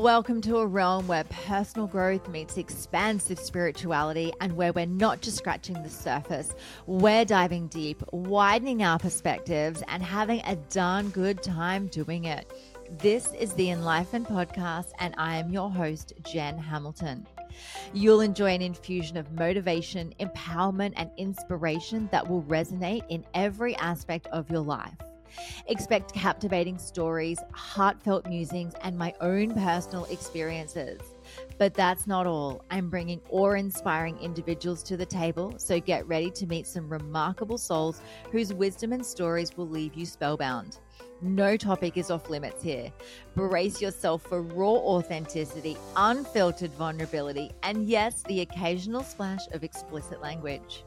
Welcome to a realm where personal growth meets expansive spirituality and where we're not just scratching the surface. We're diving deep, widening our perspectives, and having a darn good time doing it. This is the Enlifened Podcast, and I am your host, Jen Hamilton. You'll enjoy an infusion of motivation, empowerment, and inspiration that will resonate in every aspect of your life. Expect captivating stories, heartfelt musings, and my own personal experiences. But that's not all. I'm bringing awe inspiring individuals to the table, so get ready to meet some remarkable souls whose wisdom and stories will leave you spellbound. No topic is off limits here. Brace yourself for raw authenticity, unfiltered vulnerability, and yes, the occasional splash of explicit language.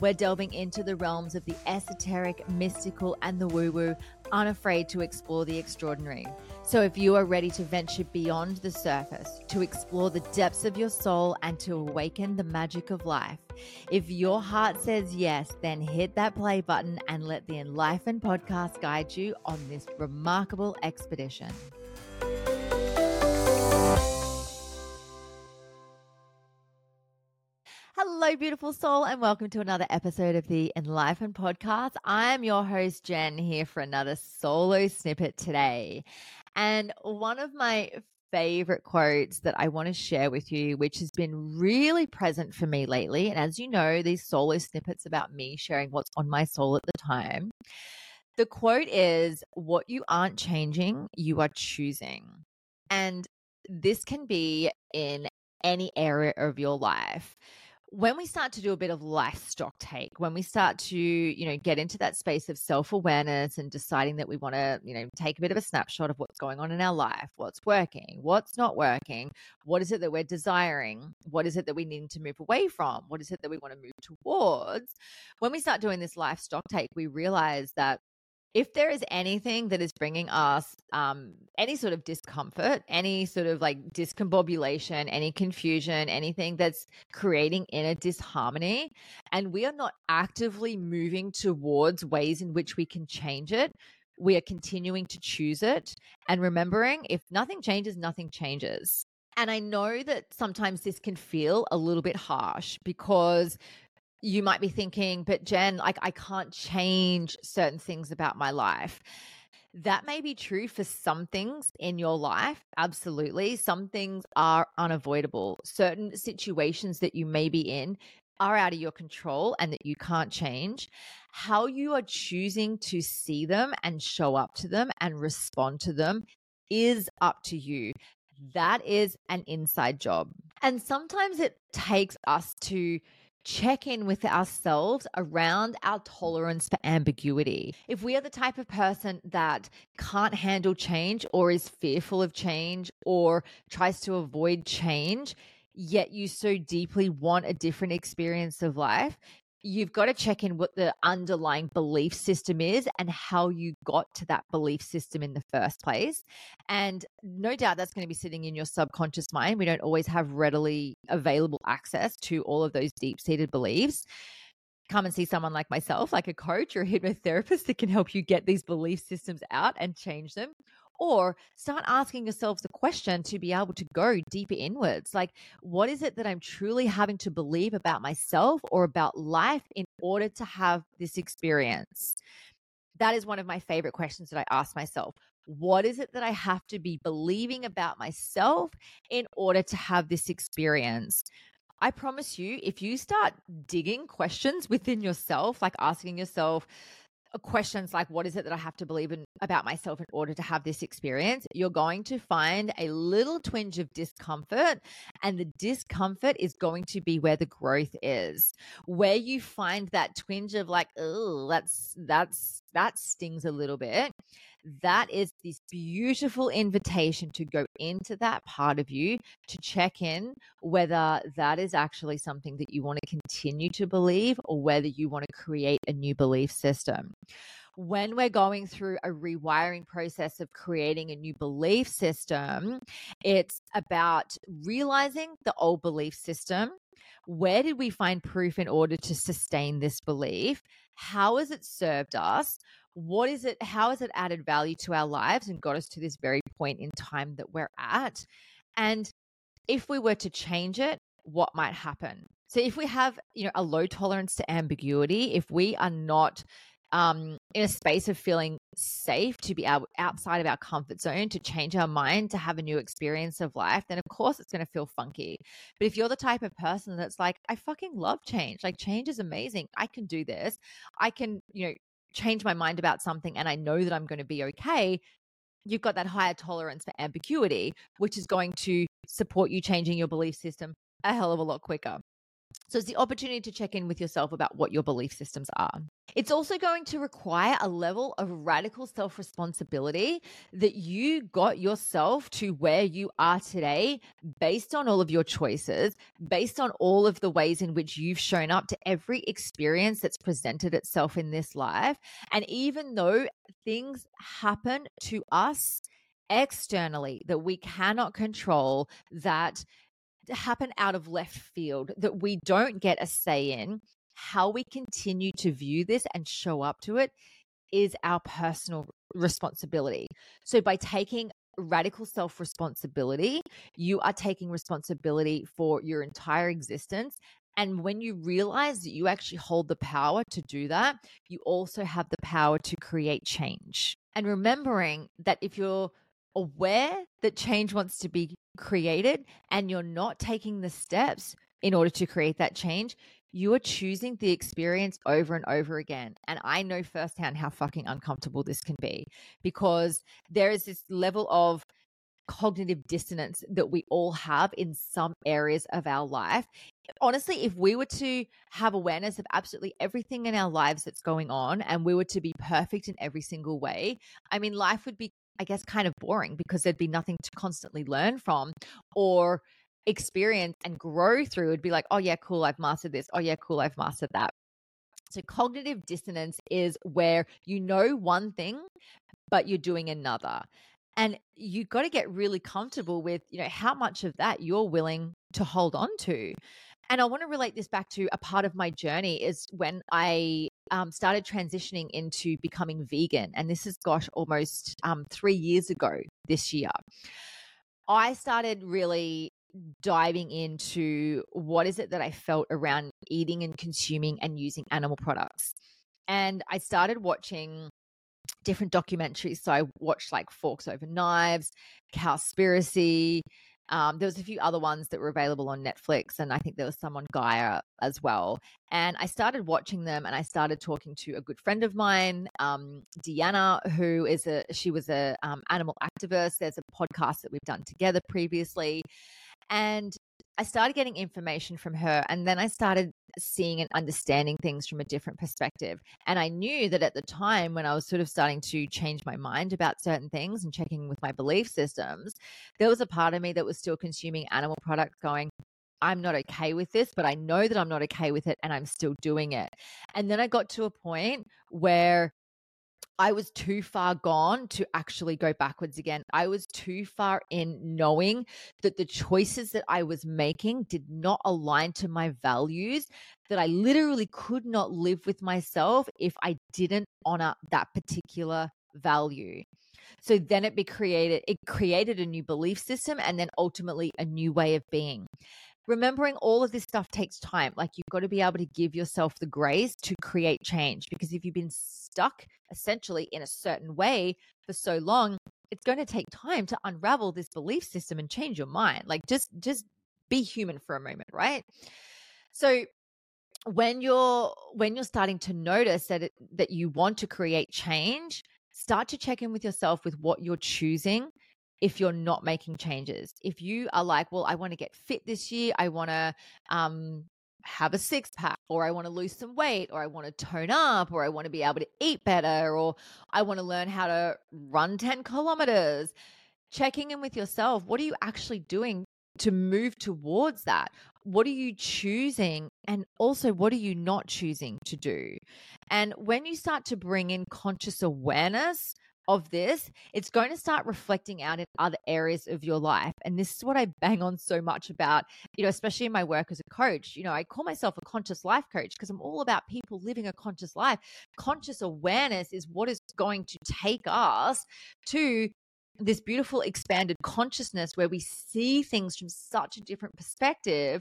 We're delving into the realms of the esoteric, mystical, and the woo woo, unafraid to explore the extraordinary. So, if you are ready to venture beyond the surface, to explore the depths of your soul, and to awaken the magic of life, if your heart says yes, then hit that play button and let the Enlifened podcast guide you on this remarkable expedition. Hello, beautiful soul, and welcome to another episode of the Enlifened Podcast. I am your host, Jen, here for another Soul'o Snippet today. And one of my favorite quotes that I want to share with you, which has been really present for me lately. And as you know, these solo snippets about me sharing what's on my soul at the time. The quote is, What you aren't changing, you are choosing. And this can be in any area of your life when we start to do a bit of life stock take, when we start to, you know, get into that space of self awareness and deciding that we want to, you know, take a bit of a snapshot of what's going on in our life, what's working, what's not working, what is it that we're desiring, what is it that we need to move away from, what is it that we want to move towards. When we start doing this life stock take, we realize that if there is anything that is bringing us um, any sort of discomfort, any sort of like discombobulation, any confusion, anything that's creating inner disharmony, and we are not actively moving towards ways in which we can change it, we are continuing to choose it and remembering if nothing changes, nothing changes. And I know that sometimes this can feel a little bit harsh because you might be thinking, but Jen, like I can't change certain things about my life. That may be true for some things in your life. Absolutely. Some things are unavoidable. Certain situations that you may be in are out of your control and that you can't change. How you are choosing to see them and show up to them and respond to them is up to you. That is an inside job. And sometimes it takes us to check in with ourselves around our tolerance for ambiguity. If we are the type of person that can't handle change or is fearful of change or tries to avoid change, yet you so deeply want a different experience of life, you've got to check in what the underlying belief system is and how you got to that belief system in the first place. And no doubt that's going to be sitting in your subconscious mind. We don't always have readily available access to all of those deep seated beliefs. Come and see someone like myself, like a coach or a hypnotherapist that can help you get these belief systems out and change them or start asking yourself question to be able to go deeper inwards. Like, what is it that I'm truly having to believe about myself or about life in order to have this experience? That is one of my favorite questions that I ask myself. What is it that I have to be believing about myself in order to have this experience? I promise you, if you start digging questions within yourself, like asking yourself, Uh, questions like what is it that I have to believe in about myself in order to have this experience, you're going to find a little twinge of discomfort and the discomfort is going to be where the growth is. Where you find that twinge of like, oh, that's that's that stings a little bit that is this beautiful invitation to go into that part of you to check in whether that is actually something that you want to continue to believe or whether you want to create a new belief system. When we're going through a rewiring process of creating a new belief system, it's about realizing the old belief system. Where did we find proof in order to sustain this belief? How has it served us? What is it? How has it added value to our lives and got us to this very point in time that we're at? And if we were to change it, what might happen? So if we have, you know, a low tolerance to ambiguity, if we are not um, in a space of feeling safe to be out, outside of our comfort zone to change our mind to have a new experience of life then of course it's going to feel funky. But if you're the type of person that's like i fucking love change. Like change is amazing. I can do this. I can you know change my mind about something and i know that i'm going to be okay you've got that higher tolerance for ambiguity which is going to support you changing your belief system a hell of a lot quicker so it's the opportunity to check in with yourself about what your belief systems are. It's also going to require a level of radical self responsibility that you got yourself to where you are today based on all of your choices, based on all of the ways in which you've shown up to every experience that's presented itself in this life. And even though things happen to us externally that we cannot control, that happen out of left field that we don't get a say in, how we continue to view this and show up to it is our personal responsibility. So by taking radical self responsibility, you are taking responsibility for your entire existence. And when you realize that you actually hold the power to do that, you also have the power to create change. And remembering that if you're aware that change wants to be created and you're not taking the steps in order to create that change, you are choosing the experience over and over again. And I know firsthand how fucking uncomfortable this can be because there is this level of cognitive dissonance that we all have in some areas of our life. Honestly, if we were to have awareness of absolutely everything in our lives that's going on and we were to be perfect in every single way, I mean, life would be I guess, kind of boring because there'd be nothing to constantly learn from or experience and grow through. It'd be like, oh, yeah, cool, I've mastered this. Oh, yeah, cool, I've mastered that. So, cognitive dissonance is where you know one thing, but you're doing another. And you've got to get really comfortable with, you know, how much of that you're willing to hold on to. And I want to relate this back to a part of my journey is when I um, started transitioning into becoming vegan. And this is, gosh, almost um, three years ago this year. I started really diving into what is it that I felt around eating and consuming and using animal products. And I started watching different documentaries. So I watched like Forks Over Knives, Cowspiracy, um, there was a few other ones that were available on Netflix, and I think there was some on Gaia as well. And I started watching them, and I started talking to a good friend of mine, um, Deanna, who is a she was a um, animal activist. There's a podcast that we've done together previously, and I started getting information from her and then I started seeing and understanding things from a different perspective. And I knew that at the time when I was sort of starting to change my mind about certain things and checking with my belief systems, there was a part of me that was still consuming animal products going, I'm not okay with this, but I know that I'm not okay with it and I'm still doing it. And then I got to a point where I was too far gone to actually go backwards again. I was too far in knowing that the choices that I was making did not align to my values, that I literally could not live with myself if I didn't honor that particular value. So then it be created it created a new belief system and then ultimately a new way of being remembering all of this stuff takes time. Like you've got to be able to give yourself the grace to create change because if you've been stuck essentially in a certain way for so long, it's going to take time to unravel this belief system and change your mind. Like just just be human for a moment, right? So when you're when you're starting to notice that it, that you want to create change, start to check in with yourself with what you're choosing if you're not making changes. If you are like, well, I want to get fit this year, I want to um, have a six pack, or I want to lose some weight, or I want to tone up, or I want to be able to eat better, or I want to learn how to run 10 kilometers. Checking in with yourself, what are you actually doing to move towards that? What are you choosing? And also, what are you not choosing to do? And when you start to bring in conscious awareness, of this, it's going to start reflecting out in other areas of your life. And this is what I bang on so much about, you know, especially in my work as a coach. You know, I call myself a conscious life coach because I'm all about people living a conscious life. Conscious awareness is what is going to take us to this beautiful expanded consciousness where we see things from such a different perspective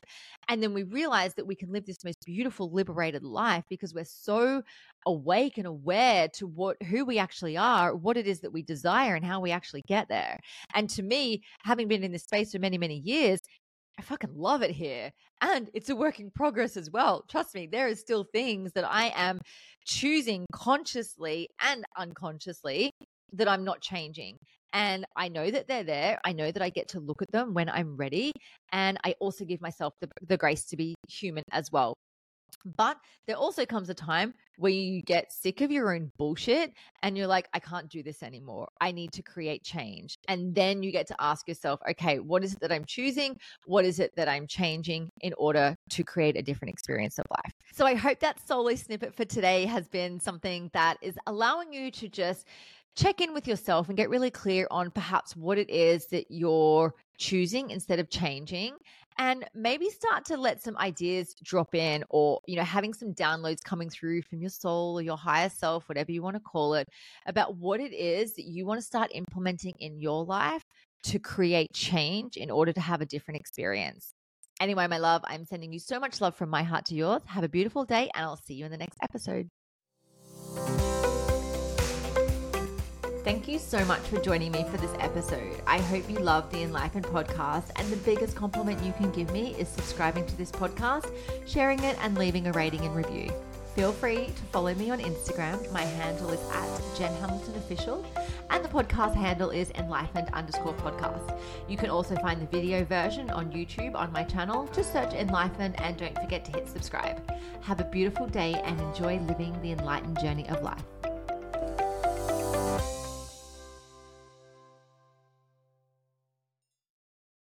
and then we realize that we can live this most beautiful liberated life because we're so awake and aware to what who we actually are what it is that we desire and how we actually get there and to me having been in this space for many many years I fucking love it here. And it's a work in progress as well. Trust me, there is still things that I am choosing consciously and unconsciously that I'm not changing. And I know that they're there. I know that I get to look at them when I'm ready. And I also give myself the, the grace to be human as well. But there also comes a time where you get sick of your own bullshit and you're like, I can't do this anymore. I need to create change. And then you get to ask yourself, okay, what is it that I'm choosing? What is it that I'm changing in order to create a different experience of life? So I hope that Soul'o Snippet for today has been something that is allowing you to just check in with yourself and get really clear on perhaps what it is that you're choosing instead of changing and maybe start to let some ideas drop in or you know having some downloads coming through from your soul or your higher self whatever you want to call it about what it is that you want to start implementing in your life to create change in order to have a different experience. Anyway my love i'm sending you so much love from my heart to yours. Have a beautiful day and i'll see you in the next episode Thank you so much for joining me for this episode. I hope you love the Enlifened podcast, and the biggest compliment you can give me is subscribing to this podcast, sharing it, and leaving a rating and review. Feel free to follow me on Instagram. My handle is at Jen Hamilton Official, and the podcast handle is enlifened underscore podcast. You can also find the video version on YouTube on my channel. Just search Enlifened and don't forget to hit subscribe. Have a beautiful day and enjoy living the enlifened journey of life.